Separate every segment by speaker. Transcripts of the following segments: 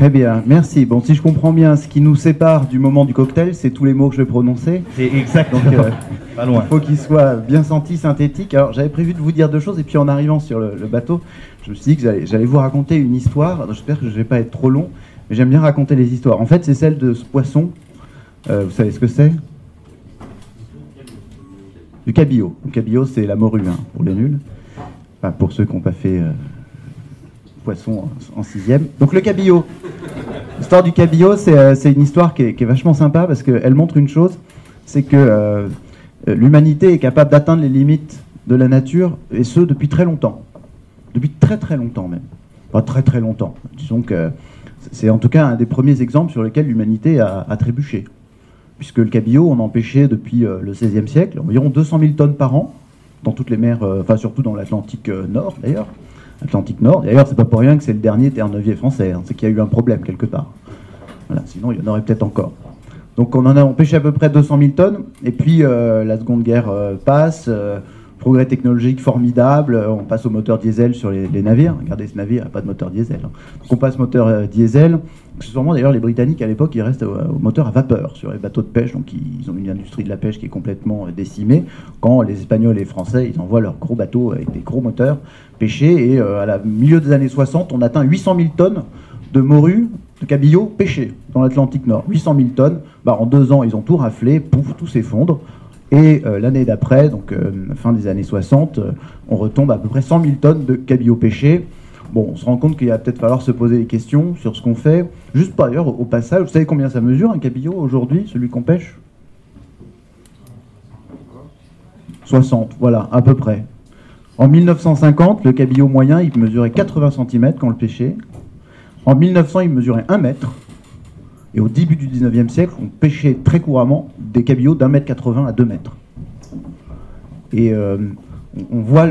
Speaker 1: Très bien, merci. Bon, si je comprends bien, ce qui nous sépare du moment du cocktail, c'est tous les mots que je vais prononcer.
Speaker 2: C'est exact. Donc,
Speaker 1: euh,
Speaker 2: pas loin.
Speaker 1: Il faut qu'ils soient bien sentis, synthétiques. Alors, j'avais prévu de vous dire deux choses, et puis en arrivant sur le, bateau, je me suis dit que j'allais vous raconter une histoire. J'espère que je ne vais pas être trop long, mais j'aime bien raconter les histoires. En fait, c'est celle de ce poisson. Euh, vous savez ce que c'est? Du cabillaud. Le cabillaud, c'est la morue, hein, pour les nuls. Enfin, pour ceux qui n'ont pas fait. Euh, poisson en, sixième. Donc le cabillaud. L'histoire du cabillaud, c'est euh, une histoire qui est, vachement sympa parce qu'elle montre une chose, c'est que euh, l'humanité est capable d'atteindre les limites de la nature, et ce, depuis très longtemps. Depuis très très longtemps même. Pas très très longtemps. Disons que c'est en tout cas un des premiers exemples sur lesquels l'humanité a, trébuché. Puisque le cabillaud, on empêchait depuis euh, le XVIe siècle environ 200 000 tonnes par an, dans toutes les mers, enfin surtout dans l'Atlantique Nord d'ailleurs. Atlantique Nord. D'ailleurs, c'est pas pour rien que c'est le dernier terre-neuvier français. Hein. C'est qu'il y a eu un problème quelque part. Voilà, sinon, il y en aurait peut-être encore. Donc, on en a empêché à peu près 200 000 tonnes. Et puis, euh, la Seconde Guerre euh, passe. Euh, progrès technologique formidable. On passe au moteur diesel sur les, navires. Regardez ce navire, il n'y a pas de moteur diesel. Hein. Donc, on passe moteur diesel. Sûrement, d'ailleurs, les Britanniques, à l'époque, ils restent au, moteur à vapeur sur les bateaux de pêche. Donc, ils, ont une industrie de la pêche qui est complètement décimée. Quand les Espagnols et les Français, ils envoient leurs gros bateaux avec des gros moteurs pêché. Et euh, à la milieu des années 60, on atteint 800 000 tonnes de morue, de cabillaud pêché dans l'Atlantique Nord. 800 000 tonnes. Bah, en deux ans, ils ont tout raflé, pouf, tout s'effondre. Et euh, l'année d'après, donc euh, fin des années 60, on retombe à, peu près 100 000 tonnes de cabillaud pêché. Bon, on se rend compte qu'il va peut-être falloir se poser des questions sur ce qu'on fait. Juste par ailleurs, au passage, vous savez combien ça mesure un cabillaud aujourd'hui, celui qu'on pêche? 60, voilà, à peu près. En 1950, le cabillaud moyen, il mesurait 80 cm quand le pêchait. En 1900, il mesurait 1 mètre. Et au début du 19e siècle, on pêchait très couramment des cabillauds d'un mètre 80 à 2 mètres. Et euh, on voit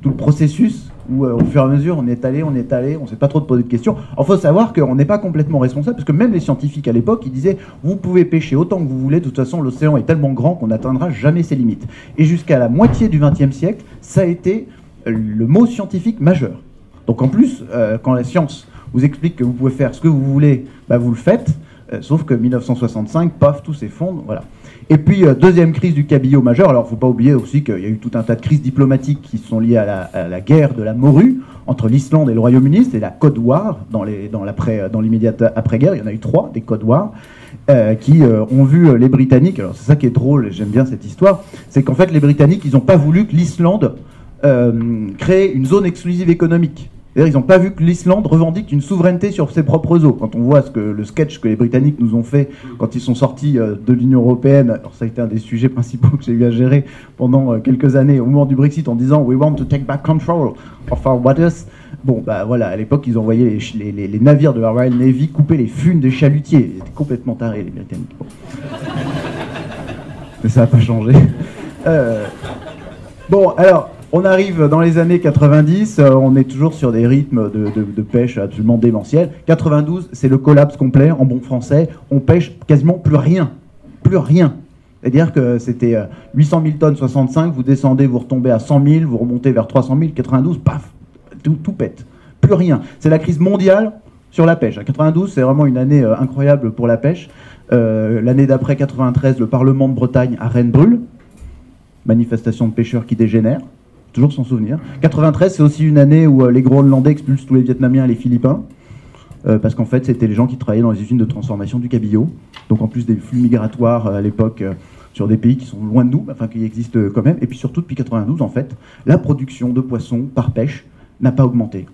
Speaker 1: tout le processus où, euh, au fur et à mesure, on est allé, on est allé, on ne sait pas trop poser de questions. Il faut savoir qu'on n'est pas complètement responsable, parce que même les scientifiques à l'époque, ils disaient vous pouvez pêcher autant que vous voulez, de toute façon, l'océan est tellement grand qu'on n'atteindra jamais ses limites. Et jusqu'à la moitié du 20e siècle, ça a été le mot scientifique majeur. Donc en plus, euh, quand la science vous explique que vous pouvez faire ce que vous voulez, bah, vous le faites. Euh, sauf que 1965, paf, tout s'effondre. Voilà. Et puis, euh, deuxième crise du cabillaud majeur. Alors, il ne faut pas oublier aussi qu'il y a eu tout un tas de crises diplomatiques qui sont liées à la, guerre de la morue entre l'Islande et le Royaume-Uni. C'est la Code War dans, l'immédiate après-guerre. Il y en a eu trois, des Code War. qui ont vu les Britanniques, alors c'est ça qui est drôle, j'aime bien cette histoire, c'est qu'en fait les Britanniques, ils n'ont pas voulu que l'Islande euh, créer une zone exclusive économique. Ils n'ont pas vu que l'Islande revendique une souveraineté sur ses propres eaux. Quand on voit ce que, le sketch que les Britanniques nous ont fait quand ils sont sortis euh, de l'Union Européenne, alors ça a été un des sujets principaux que j'ai eu à gérer pendant euh, quelques années au moment du Brexit en disant We want to take back control of our waters. Bon, bah voilà, à l'époque, ils envoyaient les, les, les, navires de la Royal Navy couper les funes des chalutiers. Ils étaient complètement tarés, les Britanniques. Mais ça n'a pas changé. Bon, alors, on arrive dans les années 90, euh, on est toujours sur des rythmes de, pêche absolument démentiels. 92, c'est le collapse complet en bon français. On pêche quasiment plus rien. Plus rien. C'est-à-dire que c'était 800 euh, 000 tonnes 65, vous descendez, vous retombez à 100 000, vous remontez vers 300 000, 92, paf, tout, pète. Plus rien. C'est la crise mondiale sur la pêche. 92, c'est vraiment une année euh, incroyable pour la pêche. L'année d'après, 93, le Parlement de Bretagne à Rennes brûle. Manifestation de pêcheurs qui dégénèrent toujours s'en souvenir. 93, c'est aussi une année où euh, les Groenlandais expulsent tous les Vietnamiens et les Philippins. Euh, parce qu'en fait, c'était les gens qui travaillaient dans les usines de transformation du cabillaud. Donc, en plus des flux migratoires euh, à l'époque sur des pays qui sont loin de nous, enfin qui existent quand même. Et puis surtout, depuis 92, en fait, la production de poissons par pêche n'a pas augmenté.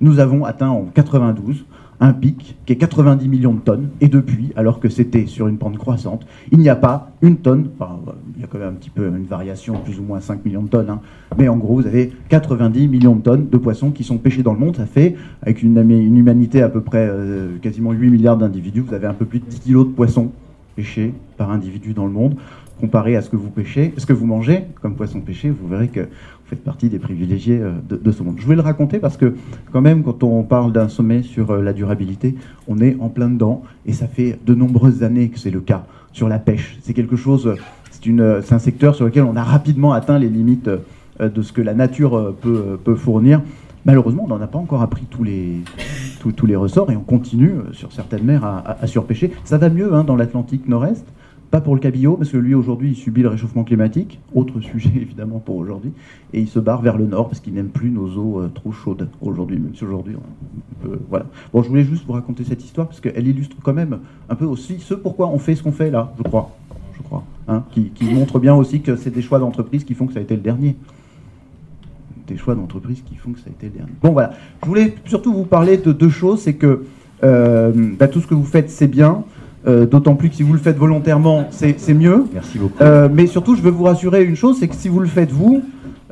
Speaker 1: Nous avons atteint en 92 un pic qui est 90 millions de tonnes, et depuis, alors que c'était sur une pente croissante, il n'y a pas une tonne, enfin, il y a quand même un petit peu une variation, plus ou moins 5 millions de tonnes, hein, mais en gros, vous avez 90 millions de tonnes de poissons qui sont pêchés dans le monde, ça fait, avec une, humanité à peu près euh, quasiment 8 milliards d'individus, vous avez un peu plus de 10 kilos de poissons pêchés par individu dans le monde, comparé à ce que vous pêchez, ce que vous mangez comme poisson pêché, vous verrez que faites partie des privilégiés euh, de, ce monde. Je voulais le raconter parce que quand même, quand on parle d'un sommet sur euh, la durabilité, on est en plein dedans et ça fait de nombreuses années que c'est le cas sur la pêche. C'est quelque chose, c'est un secteur sur lequel on a rapidement atteint les limites euh, de ce que la nature peut, fournir. Malheureusement, on n'en a pas encore appris tous les, tous les ressorts et on continue sur certaines mers à, surpêcher. Ça va mieux hein, dans l'Atlantique Nord-Est, pas pour le cabillaud, parce que lui aujourd'hui il subit le réchauffement climatique, autre sujet évidemment pour aujourd'hui, et il se barre vers le nord parce qu'il n'aime plus nos eaux trop chaudes aujourd'hui, même si aujourd'hui voilà. Bon, je voulais juste vous raconter cette histoire parce qu'elle illustre quand même un peu aussi ce pourquoi on fait ce qu'on fait là, je crois, je crois, hein, qui, qui montre bien aussi que c'est des choix d'entreprise qui font que ça a été le dernier. Des choix d'entreprise qui font que ça a été le dernier. Bon voilà, je voulais surtout vous parler de deux choses, c'est que euh, bah, tout ce que vous faites c'est bien, euh, d'autant plus que si vous le faites volontairement c'est mieux.
Speaker 2: Merci beaucoup.
Speaker 1: Euh, mais surtout je veux vous rassurer une chose, c'est que si vous le faites vous,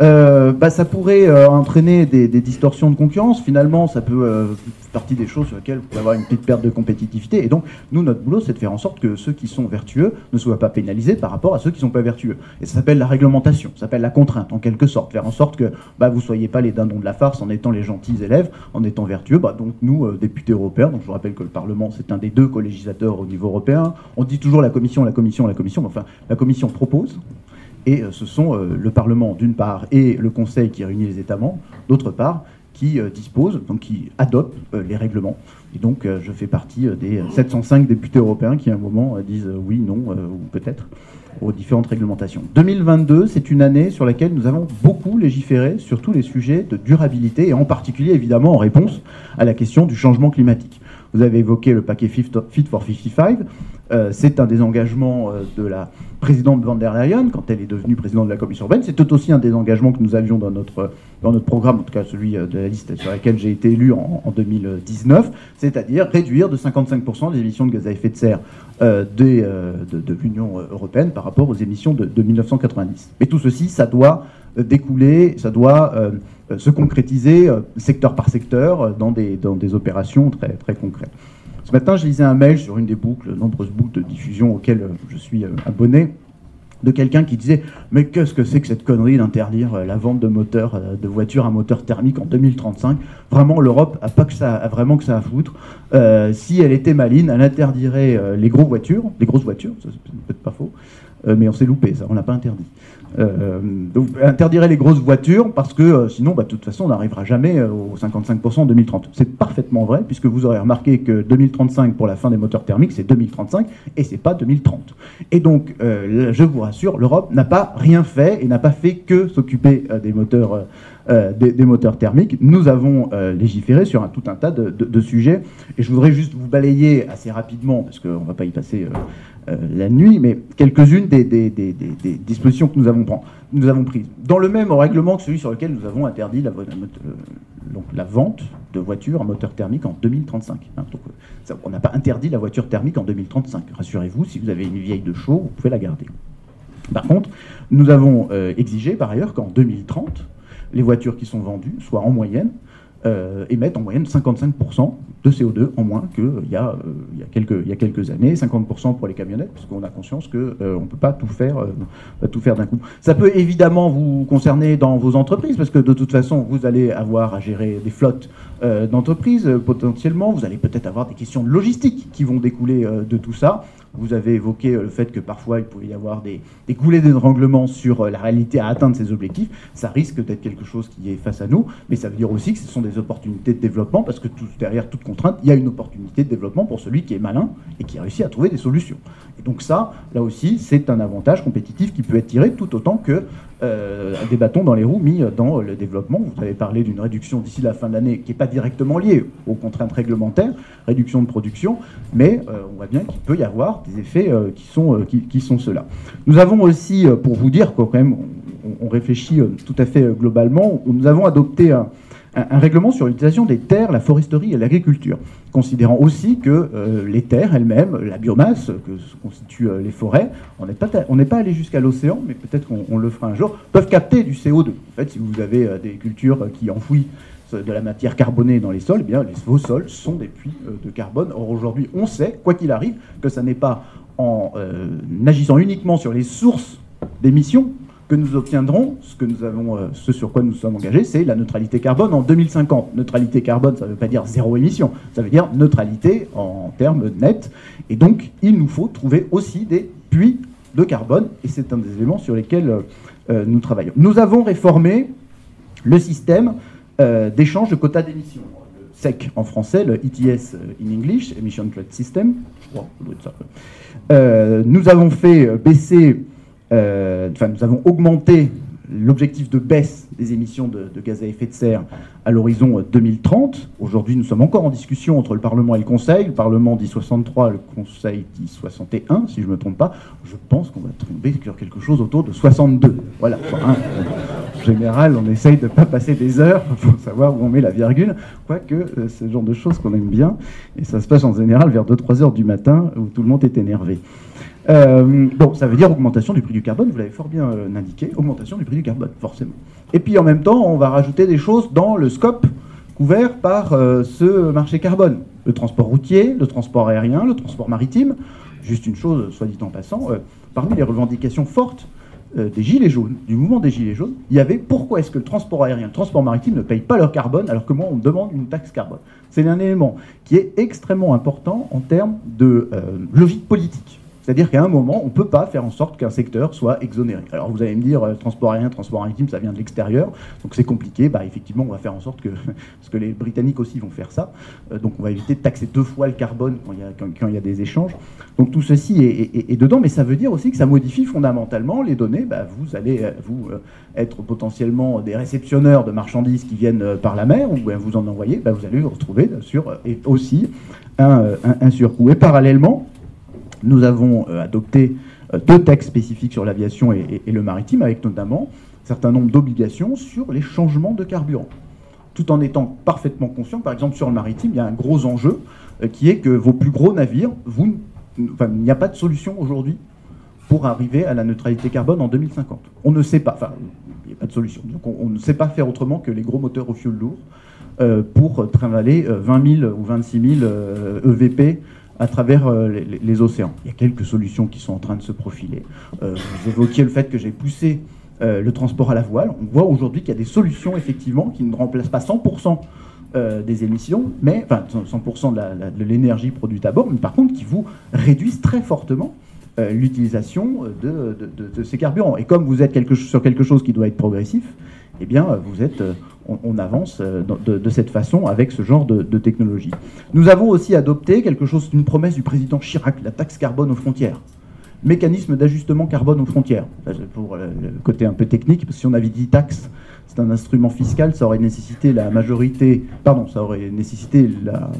Speaker 1: euh, bah, ça pourrait euh, entraîner des, distorsions de concurrence. Finalement, ça peut euh, faire partie des choses sur lesquelles vous pouvez avoir une petite perte de compétitivité. Et donc, nous, notre boulot, c'est de faire en sorte que ceux qui sont vertueux ne soient pas pénalisés par rapport à ceux qui ne sont pas vertueux. Et ça s'appelle la réglementation, ça s'appelle la contrainte, en quelque sorte. Faire en sorte que bah, vous ne soyez pas les dindons de la farce en étant les gentils élèves, en étant vertueux. Bah, donc, nous, députés européens, donc je vous rappelle que le Parlement, c'est un des deux co-législateurs au niveau européen. On dit toujours la Commission, la Commission, la Commission. Enfin, la Commission propose, et euh, ce sont euh, le Parlement, d'une part, et le Conseil qui réunit les États membres, d'autre part, qui euh, disposent, donc qui adoptent les règlements. Et donc, je fais partie des 705 députés européens qui, à un moment, disent oui, non, ou peut-être aux différentes réglementations. 2022, c'est une année sur laquelle nous avons beaucoup légiféré sur tous les sujets de durabilité et en particulier évidemment en réponse à la question du changement climatique. Vous avez évoqué le paquet Fit for 55. Euh, c'est un des engagements euh, de la présidente van der Leyen quand elle est devenue présidente de la Commission européenne. C'est tout aussi un des engagements que nous avions dans notre, dans notre programme, en tout cas celui euh, de la liste sur laquelle j'ai été élu en, 2019, c'est-à-dire réduire de 55% les émissions de gaz à effet de serre de, l'Union européenne par rapport aux émissions de, 1990. Mais tout ceci, ça doit découler, ça doit se concrétiser secteur par secteur dans des, dans des opérations très, très concrètes. Ce matin, je lisais un mail sur une des boucles, nombreuses boucles de diffusion auxquelles euh, je suis euh, abonné, de quelqu'un qui disait Mais qu'est-ce que c'est que cette connerie d'interdire euh, la vente de moteurs, de voitures à moteur thermique en 2035 Vraiment, l'Europe a pas que ça, a vraiment que ça à foutre. si elle était maline, elle interdirait les grosses voitures, les grosses voitures, peut-être pas faux, mais on s'est loupé, ça, on l'a pas interdit. Euh, donc, interdirait les grosses voitures parce que euh, sinon, bah, de toute façon, on n'arrivera jamais euh, aux 55% en 2030. C'est parfaitement vrai puisque vous aurez remarqué que 2035 pour la fin des moteurs thermiques, c'est 2035 et c'est pas 2030. Et donc, je vous rassure, l'Europe n'a pas rien fait et n'a pas fait que s'occuper des moteurs. des, moteurs thermiques. Nous avons légiféré sur un, tout un tas de, de, sujets. Et je voudrais juste vous balayer assez rapidement, parce qu'on ne va pas y passer euh, la nuit, mais quelques-unes des, dispositions que nous avons, prises. Dans le même règlement que celui sur lequel nous avons interdit la, euh, vente de voitures à moteur thermique en 2035. Hein. Euh, on n'a pas interdit la voiture thermique en 2035. Rassurez-vous, si vous avez une vieille de chaud, vous pouvez la garder. Par contre, nous avons exigé par ailleurs qu'en 2030, les voitures qui sont vendues soient en moyenne euh, émettent en moyenne 55% de CO2 en moins qu'il euh, y, a quelques, il y a quelques années, 50% pour les camionnettes, parce qu'on a conscience qu'on euh, ne peut pas tout faire, tout faire d'un coup. Ça peut évidemment vous concerner dans vos entreprises, parce que de toute façon, vous allez avoir à gérer des flottes d'entreprises potentiellement, vous allez peut-être avoir des questions de logistique qui vont découler de tout ça. Vous avez évoqué le fait que parfois il pouvait y avoir des, des coulées d'étranglement sur la réalité à atteindre ces objectifs. Ça risque d'être quelque chose qui est face à nous, mais ça veut dire aussi que ce sont des opportunités de développement, parce que derrière toute contrainte, il y a une opportunité de développement pour celui qui est malin et qui réussit à trouver des solutions. Et donc ça, là aussi, c'est un avantage compétitif qui peut être tiré tout autant que euh, des bâtons dans les roues mis dans le développement. Vous avez parlé d'une réduction d'ici la fin de l'année qui n'est pas directement liée aux contraintes réglementaires, réduction de production, mais euh, on voit bien qu'il peut y avoir des effets euh, qui sont, qui, sont ceux-là. Nous avons aussi, pour vous dire quand même, on, on réfléchit tout à fait globalement, nous avons adopté un, un, règlement sur l'utilisation des terres, la foresterie et l'agriculture, considérant aussi que euh, les terres elles-mêmes, la biomasse que constituent euh, les forêts, on n'est pas, allé jusqu'à l'océan, mais peut-être qu'on le fera un jour, peuvent capter du CO2. En fait, si vous avez euh, des cultures qui enfouissent de la matière carbonée dans les sols, eh bien, vos sols sont des puits de carbone. Or, aujourd'hui, on sait, quoi qu'il arrive, que ça n'est pas en agissant uniquement sur les sources d'émissions que nous obtiendrons, ce, que nous avons, euh, ce sur quoi nous sommes engagés, c'est la neutralité carbone en 2050. Neutralité carbone, ça ne veut pas dire zéro émission, ça veut dire neutralité en termes nets. Et donc, il nous faut trouver aussi des puits de carbone, et c'est un des éléments sur lesquels euh, euh, nous travaillons. Nous avons réformé le système d'échange de quotas d'émissions. SEC en français, le ETS in English, Emission Trade System. nous avons fait baisser, enfin nous avons augmenté l'objectif de baisse des émissions de, gaz à effet de serre à l'horizon 2030. Euh, Aujourd'hui, nous sommes encore en discussion entre le Parlement et le Conseil. Le Parlement dit 63, le Conseil dit 61, si je ne me trompe pas. Je pense qu'on va tomber sur quelque chose autour de 62. Voilà. en général, on essaye de ne pas passer des heures pour savoir où on met la virgule, quoique euh, c'est le genre de choses qu'on aime bien. Et ça se passe en général vers 2-3 heures du matin où tout le monde est énervé. Euh, bon, ça veut dire augmentation du prix du carbone, vous l'avez fort bien euh, indiqué, augmentation du prix du carbone, forcément. Et puis en même temps, on va rajouter des choses dans le scope couvert par euh, ce marché carbone. Le transport routier, le transport aérien, le transport maritime. Juste une chose, soit dit en passant, parmi les revendications fortes des Gilets jaunes, du mouvement des Gilets jaunes, il y avait pourquoi est-ce que le transport aérien, le transport maritime ne paye pas leur carbone alors que moi on demande une taxe carbone. C'est un élément qui est extrêmement important en termes de logique politique. C'est-à-dire qu'à un moment, on ne peut pas faire en sorte qu'un secteur soit exonéré. Alors vous allez me dire, euh, transport aérien, transport maritime, ça vient de l'extérieur, donc c'est compliqué. Bah, effectivement, on va faire en sorte que, parce que les Britanniques aussi vont faire ça, euh, donc on va éviter de taxer deux fois le carbone quand il y a, des échanges. Donc tout ceci est, dedans, mais ça veut dire aussi que ça modifie fondamentalement les données. Bah, vous allez, euh, vous, être potentiellement des réceptionneurs de marchandises qui viennent par la mer, ou vous en envoyez, bah, vous allez vous retrouver sur aussi un, un surcoût. Et parallèlement, nous avons euh, adopté euh, deux textes spécifiques sur l'aviation et, le maritime, avec notamment un certain nombre d'obligations sur les changements de carburant. Tout en étant parfaitement conscient, par exemple sur le maritime, il y a un gros enjeu euh, qui est que vos plus gros navires, vous, il n'y a pas de solution aujourd'hui pour arriver à la neutralité carbone en 2050. On ne sait pas, enfin, il n'y a pas de solution. Donc on, ne sait pas faire autrement que les gros moteurs au fioul lourd pour travailler 20 000 ou 26 000 EVP à travers euh, les, océans. Il y a quelques solutions qui sont en train de se profiler. Euh, vous évoquiez le fait que j'ai poussé euh, le transport à la voile. On voit aujourd'hui qu'il y a des solutions, effectivement, qui ne remplacent pas 100% des émissions, mais, enfin 100% de l'énergie produite à bord, mais par contre qui vous réduisent très fortement l'utilisation de, ces carburants. Et comme vous êtes sur quelque chose qui doit être progressif, eh bien, vous êtes on, avance euh, de, cette façon avec ce genre de, technologie. Nous avons aussi adopté quelque chose, une promesse du président Chirac, la taxe carbone aux frontières. Mécanisme d'ajustement carbone aux frontières. Pour le côté un peu technique, si on avait dit taxe, c'est un instrument fiscal, ça aurait nécessité la majorité, pardon, ça aurait nécessité la,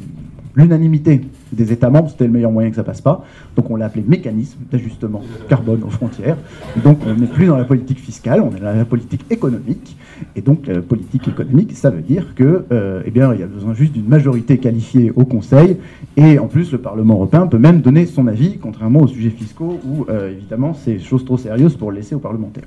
Speaker 1: l'unanimité des États membres, c'était le meilleur moyen que ça passe pas. Donc on l'a appelé mécanisme d'ajustement carbone aux frontières. Donc on n'est plus dans la politique fiscale, on est dans la politique économique. Et donc la politique économique, ça veut dire que, euh, eh bien, il y a besoin juste d'une majorité qualifiée au Conseil. Et en plus, le Parlement européen peut même donner son avis, contrairement aux sujets fiscaux où, euh, évidemment, c'est chose trop sérieuse pour laisser aux parlementaires.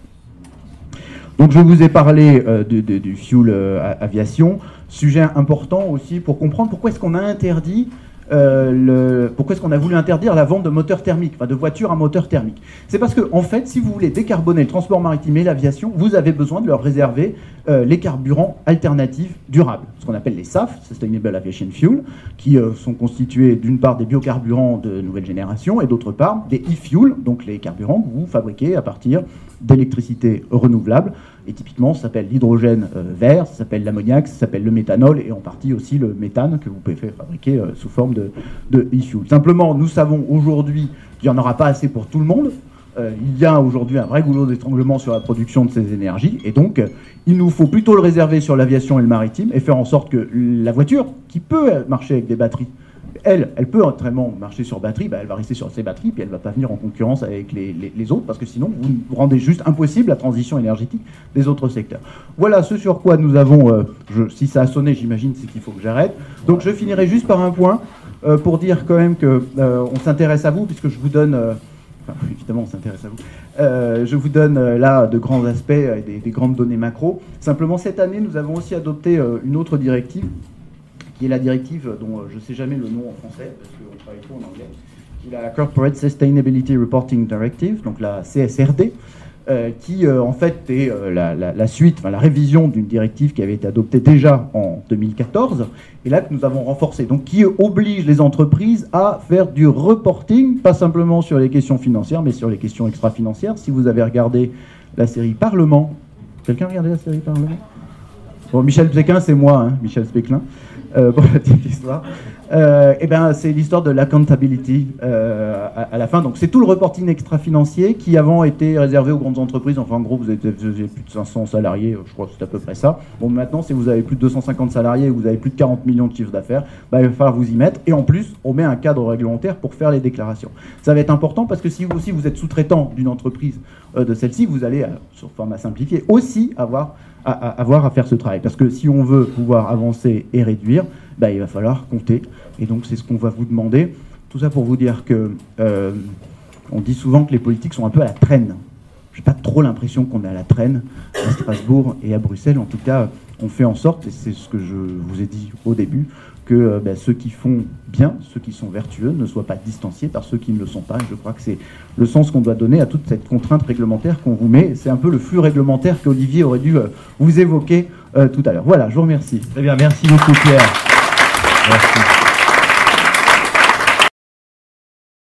Speaker 1: Donc je vous ai parlé euh, du fuel aviation. Sujet important aussi pour comprendre pourquoi est-ce qu'on a interdit euh, pourquoi est-ce qu'on a voulu interdire la vente de moteurs thermiques, enfin de voitures à moteur thermique C'est parce que, en fait, si vous voulez décarboner le transport maritime et l'aviation, vous avez besoin de leur réserver euh, les carburants alternatifs durables, ce qu'on appelle les SAF, Sustainable Aviation Fuel, qui euh, sont constitués d'une part des biocarburants de nouvelle génération et d'autre part des e-fuel, donc les carburants que vous fabriquez à partir d'électricité renouvelable. Et typiquement, ça s'appelle l'hydrogène euh, vert, ça s'appelle l'ammoniac, ça s'appelle le méthanol et en partie aussi le méthane que vous pouvez fabriquer sous forme de, de e-fuel. Simplement, nous savons aujourd'hui qu'il n'y en aura pas assez pour tout le monde. Euh, il y a aujourd'hui un vrai goulot d'étranglement sur la production de ces énergies et donc il nous faut plutôt le réserver sur l'aviation et le maritime et faire en sorte que la voiture, qui peut marcher avec des batteries, elle, elle peut entièrement marcher sur batterie, bah, elle va rester sur ses batteries, puis elle ne va pas venir en concurrence avec les, autres, parce que sinon, vous rendez juste impossible la transition énergétique des autres secteurs. Voilà ce sur quoi nous avons, euh, si ça a sonné, j'imagine, c'est qu'il faut que j'arrête. Donc je finirai juste par un point, euh, pour dire quand même qu'on euh, s'intéresse à vous, puisque je vous donne... Enfin, évidemment, on s'intéresse à vous. je vous donne là de grands aspects, des, des, grandes données macro. Simplement, cette année, nous avons aussi adopté une autre directive qui est la directive dont euh, je ne sais jamais le nom en français, parce qu'on travaille tout en anglais, qui est la Corporate Sustainability Reporting Directive, donc la CSRD, euh, qui euh, en fait est la, suite, la révision d'une directive qui avait été adoptée déjà en 2014, et là que nous avons renforcé, donc qui oblige les entreprises à faire du reporting, pas simplement sur les questions financières, mais sur les questions extra-financières. Si vous avez regardé la série Parlement, quelqu'un a regardé la série Parlement? Bon, Michel Pékin, c'est moi, hein, Michel Spéclin, euh, pour la petite histoire. Euh, et ben, c'est l'histoire de l'accountability euh, à, la fin. Donc, c'est tout le reporting extra-financier qui avant était réservé aux grandes entreprises. Enfin, en gros, vous avez, vous avez plus de 500 salariés, je crois que c'est à peu près ça. Bon, maintenant, si vous avez plus de 250 salariés et vous avez plus de 40 millions de chiffres d'affaires, bah, il va falloir vous y mettre. Et en plus, on met un cadre réglementaire pour faire les déclarations. Ça va être important parce que si vous aussi vous êtes sous-traitant d'une entreprise euh, de celle-ci, vous allez, euh, sur format simplifié, aussi avoir avoir à faire ce travail. Parce que si on veut pouvoir avancer et réduire, bah, il va falloir compter. Et donc c'est ce qu'on va vous demander. Tout ça pour vous dire que euh, on dit souvent que les politiques sont un peu à la traîne. Pas trop l'impression qu'on est à la traîne à Strasbourg et à Bruxelles. En tout cas, on fait en sorte, et c'est ce que je vous ai dit au début, que euh, bah, ceux qui font bien, ceux qui sont vertueux, ne soient pas distanciés par ceux qui ne le sont pas. Je crois que c'est le sens qu'on doit donner à toute cette contrainte réglementaire qu'on vous met. C'est un peu le flux réglementaire qu'Olivier aurait dû euh, vous évoquer euh, tout à l'heure. Voilà, je vous remercie.
Speaker 2: Très bien, merci beaucoup Pierre. Merci.